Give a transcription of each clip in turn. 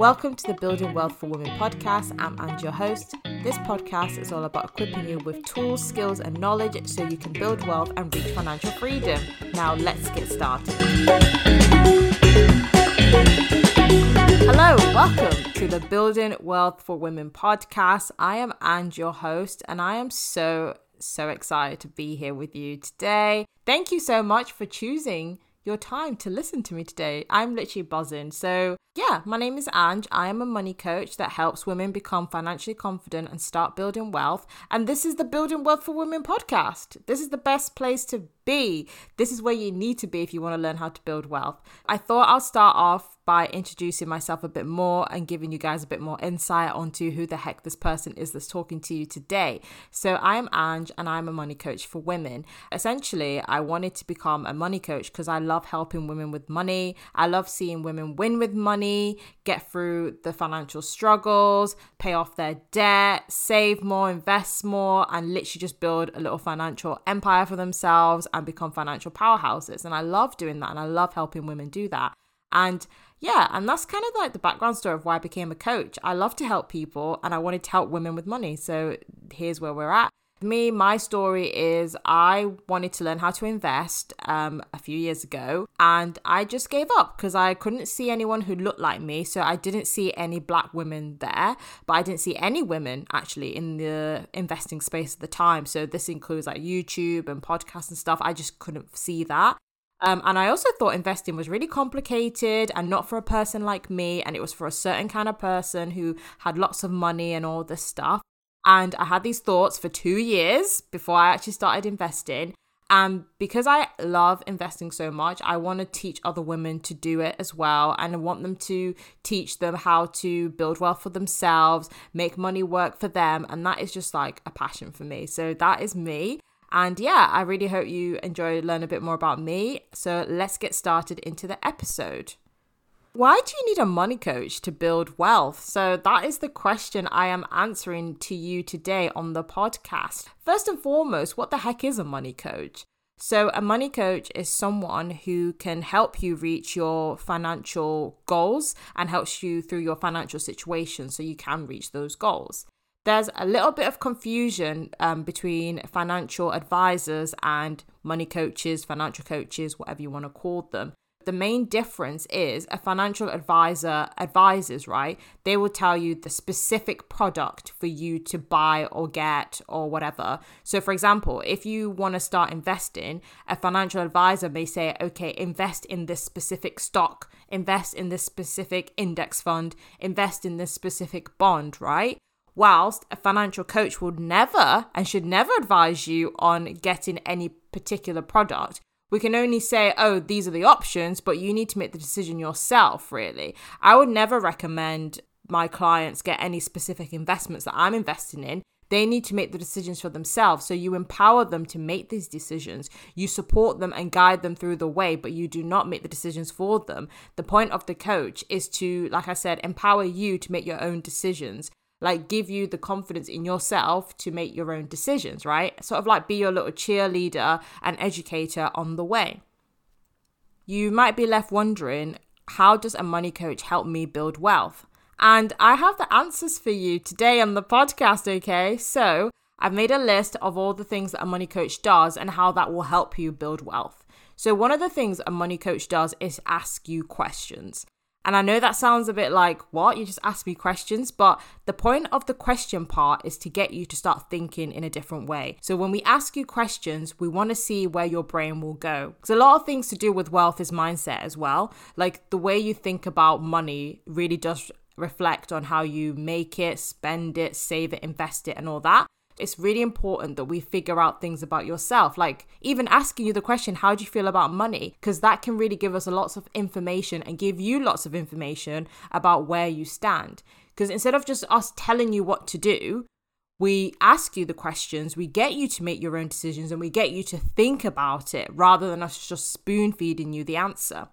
Welcome to the Building Wealth for Women podcast. I'm Ange, your host. This podcast is all about equipping you with tools, skills, and knowledge so you can build wealth and reach financial freedom. Now, let's get started. Hello, welcome to the Building Wealth for Women podcast. I am Ange, your host, and I am so, so excited to be here with you today. Thank you so much for choosing your time to listen to me today. I'm literally buzzing. So, yeah, my name is Ange. I am a money coach that helps women become financially confident and start building wealth. And this is the Building Wealth for Women podcast. This is the best place to be. This is where you need to be if you want to learn how to build wealth. I thought I'll start off by introducing myself a bit more and giving you guys a bit more insight onto who the heck this person is that's talking to you today. So, I am Ange and I'm a money coach for women. Essentially, I wanted to become a money coach because I love helping women with money. I love seeing women win with money, get through the financial struggles, pay off their debt, save more, invest more, and literally just build a little financial empire for themselves and become financial powerhouses. And I love doing that and I love helping women do that. And yeah, and that's kind of like the background story of why I became a coach. I love to help people and I wanted to help women with money. So here's where we're at. Me, my story is I wanted to learn how to invest um, a few years ago and I just gave up because I couldn't see anyone who looked like me. So I didn't see any black women there, but I didn't see any women actually in the investing space at the time. So this includes like YouTube and podcasts and stuff. I just couldn't see that. Um, and I also thought investing was really complicated and not for a person like me. And it was for a certain kind of person who had lots of money and all this stuff. And I had these thoughts for two years before I actually started investing. And because I love investing so much, I want to teach other women to do it as well. And I want them to teach them how to build wealth for themselves, make money work for them. And that is just like a passion for me. So that is me. And yeah, I really hope you enjoy learn a bit more about me. So let's get started into the episode. Why do you need a money coach to build wealth? So, that is the question I am answering to you today on the podcast. First and foremost, what the heck is a money coach? So, a money coach is someone who can help you reach your financial goals and helps you through your financial situation so you can reach those goals there's a little bit of confusion um, between financial advisors and money coaches, financial coaches, whatever you want to call them. The main difference is a financial advisor advises, right? They will tell you the specific product for you to buy or get or whatever. So, for example, if you want to start investing, a financial advisor may say, okay, invest in this specific stock, invest in this specific index fund, invest in this specific bond, right? whilst a financial coach would never and should never advise you on getting any particular product. We can only say, oh, these are the options, but you need to make the decision yourself, really. I would never recommend my clients get any specific investments that I'm investing in. They need to make the decisions for themselves. So you empower them to make these decisions. You support them and guide them through the way, but you do not make the decisions for them. The point of the coach is to, like I said, empower you to make your own decisions like give you the confidence in yourself to make your own decisions, right? Sort of like be your little cheerleader and educator on the way. You might be left wondering, how does a money coach help me build wealth? And I have the answers for you today on the podcast, okay? So I've made a list of all the things that a money coach does and how that will help you build wealth. So, one of the things a money coach does is ask you questions. And I know that sounds a bit like, what? You just ask me questions. But the point of the question part is to get you to start thinking in a different way. So when we ask you questions, we want to see where your brain will go. Because a lot of things to do with wealth is mindset as well. Like the way you think about money really does reflect on how you make it, spend it, save it, invest it, and all that it's really important that we figure out things about yourself. Like even asking you the question, how do you feel about money? Because that can really give us lots of information and give you lots of information about where you stand. Because instead of just us telling you what to do, we ask you the questions, we get you to make your own decisions, and we get you to think about it rather than us just spoon feeding you the answer.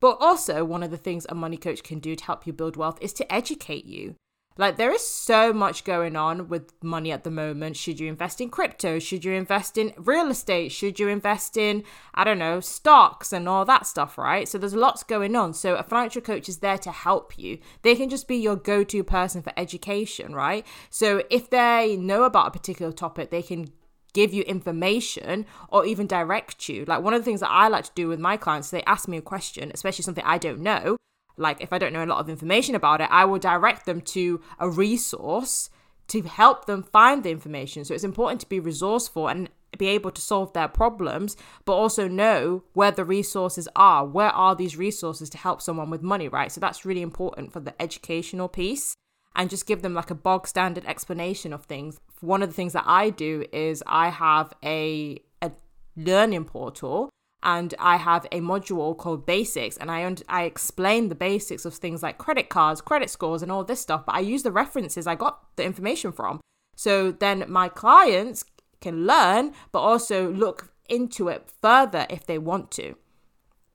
But also, one of the things a money coach can do to help you build wealth is to educate you. Like, there is so much going on with money at the moment. Should you invest in crypto? Should you invest in real estate? Should you invest in, I don't know, stocks and all that stuff, right? So, there's lots going on. So, a financial coach is there to help you. They can just be your go to person for education, right? So, if they know about a particular topic, they can give you information or even direct you. Like one of the things that I like to do with my clients, they ask me a question, especially something I don't know. Like if I don't know a lot of information about it, I will direct them to a resource to help them find the information. So it's important to be resourceful and be able to solve their problems, but also know where the resources are. Where are these resources to help someone with money, right? So that's really important for the educational piece and just give them like a bog standard explanation of things. One of the things that I do is I have a, a learning portal and I have a module called basics and I I explain the basics of things like credit cards, credit scores and all this stuff, but I use the references I got the information from. So then my clients can learn but also look into it further if they want to.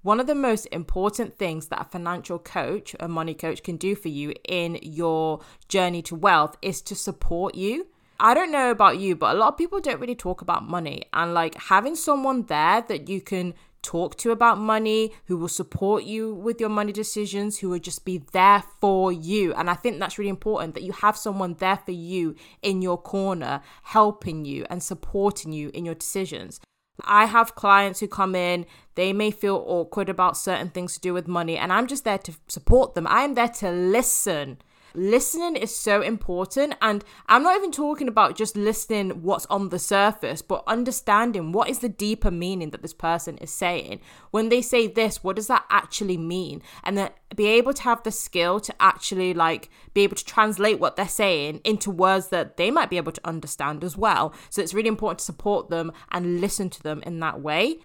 One of the most important things that a financial coach, a money coach, can do for you in your journey to wealth is to support you. I don't know about you, but a lot of people don't really talk about money. And like having someone there that you can talk to about money, who will support you with your money decisions, who will just be there for you. And I think that's really important that you have someone there for you in your corner, helping you and supporting you in your decisions. I have clients who come in, they may feel awkward about certain things to do with money, and I'm just there to support them. I'm there to listen. Listening is so important, and I'm not even talking about just listening what's on the surface, but understanding what is the deeper meaning that this person is saying. When they say this, what does that actually mean? And then be able to have the skill to actually like be able to translate what they're saying into words that they might be able to understand as well. So it's really important to support them and listen to them in that way.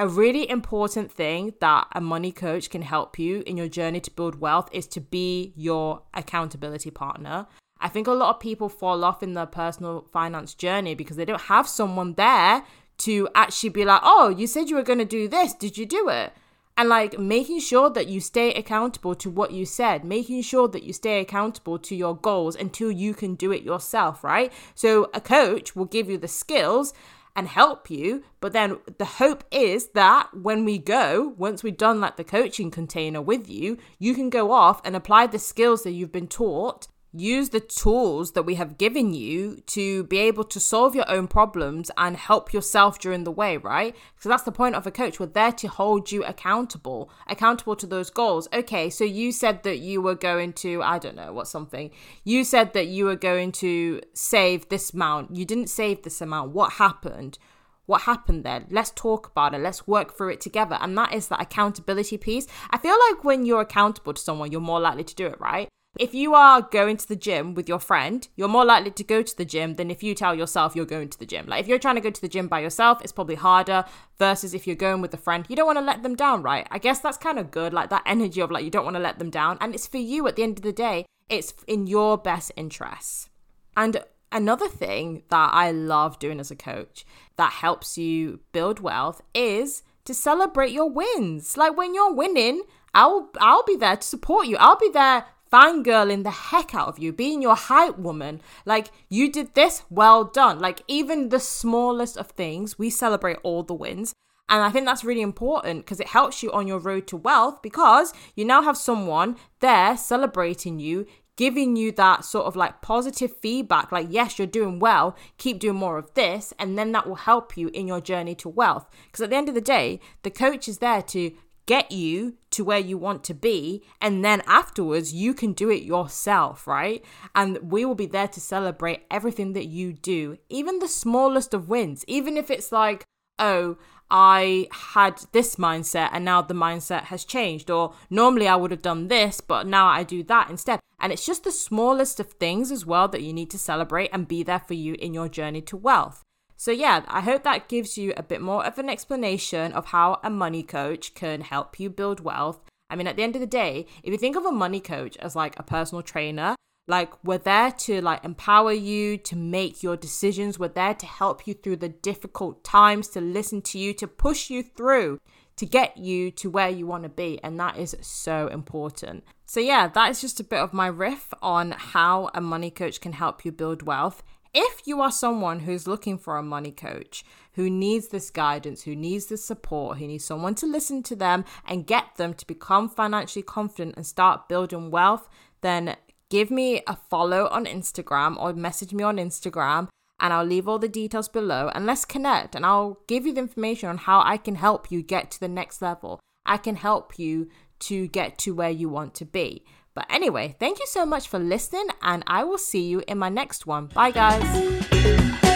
A really important thing that a money coach can help you in your journey to build wealth is to be your accountability partner. I think a lot of people fall off in their personal finance journey because they don't have someone there to actually be like, oh, you said you were going to do this. Did you do it? And like making sure that you stay accountable to what you said, making sure that you stay accountable to your goals until you can do it yourself, right? So a coach will give you the skills and help you. But then the hope is that when we go, once we've done like the coaching container with you, you can go off and apply the skills that you've been taught use the tools that we have given you to be able to solve your own problems and help yourself during the way, right? So that's the point of a coach. We're there to hold you accountable, accountable to those goals. Okay, so you said that you were going to, I don't know, what something. You said that you were going to save this amount. You didn't save this amount. What happened? What happened there? Let's talk about it. Let's work through it together. And that is that accountability piece. I feel like when you're accountable to someone, you're more likely to do it, right? If you are going to the gym with your friend, you're more likely to go to the gym than if you tell yourself you're going to the gym. Like if you're trying to go to the gym by yourself, it's probably harder versus if you're going with a friend. You don't want to let them down, right? I guess that's kind of good, like that energy of like you don't want to let them down. And it's for you at the end of the day, it's in your best interests. And another thing that I love doing as a coach that helps you build wealth is to celebrate your wins. Like when you're winning, I'll I'll be there to support you. I'll be there fangirling the heck out of you, being your hype woman. Like, you did this, well done. Like, even the smallest of things, we celebrate all the wins. And I think that's really important because it helps you on your road to wealth because you now have someone there celebrating you, giving you that sort of like positive feedback like, yes, you're doing well, keep doing more of this. And then that will help you in your journey to wealth. Because at the end of the day, the coach is there to get you to where you want to be. And then afterwards, you can do it yourself, right? And we will be there to celebrate everything that you do, even the smallest of wins, even if it's like, oh, I had this mindset and now the mindset has changed. Or normally I would have done this, but now I do that instead. And it's just the smallest of things as well that you need to celebrate and be there for you in your journey to wealth. So, yeah, I hope that gives you a bit more of an explanation of how a money coach can help you build wealth. I mean, at the end of the day, if you think of a money coach as like a personal trainer, like we're there to like empower you to make your decisions. We're there to help you through the difficult times, to listen to you, to push you through to get you to where you want to be. And that is so important. So, yeah, that is just a bit of my riff on how a money coach can help you build wealth. If you are someone who's looking for a money coach, who needs this guidance, who needs this support, who needs someone to listen to them and get them to become financially confident and start building wealth, then give me a follow on Instagram or message me on Instagram and I'll leave all the details below and let's connect and I'll give you the information on how I can help you get to the next level. I can help you to get to where you want to be. But anyway, thank you so much for listening and I will see you in my next one. Bye guys.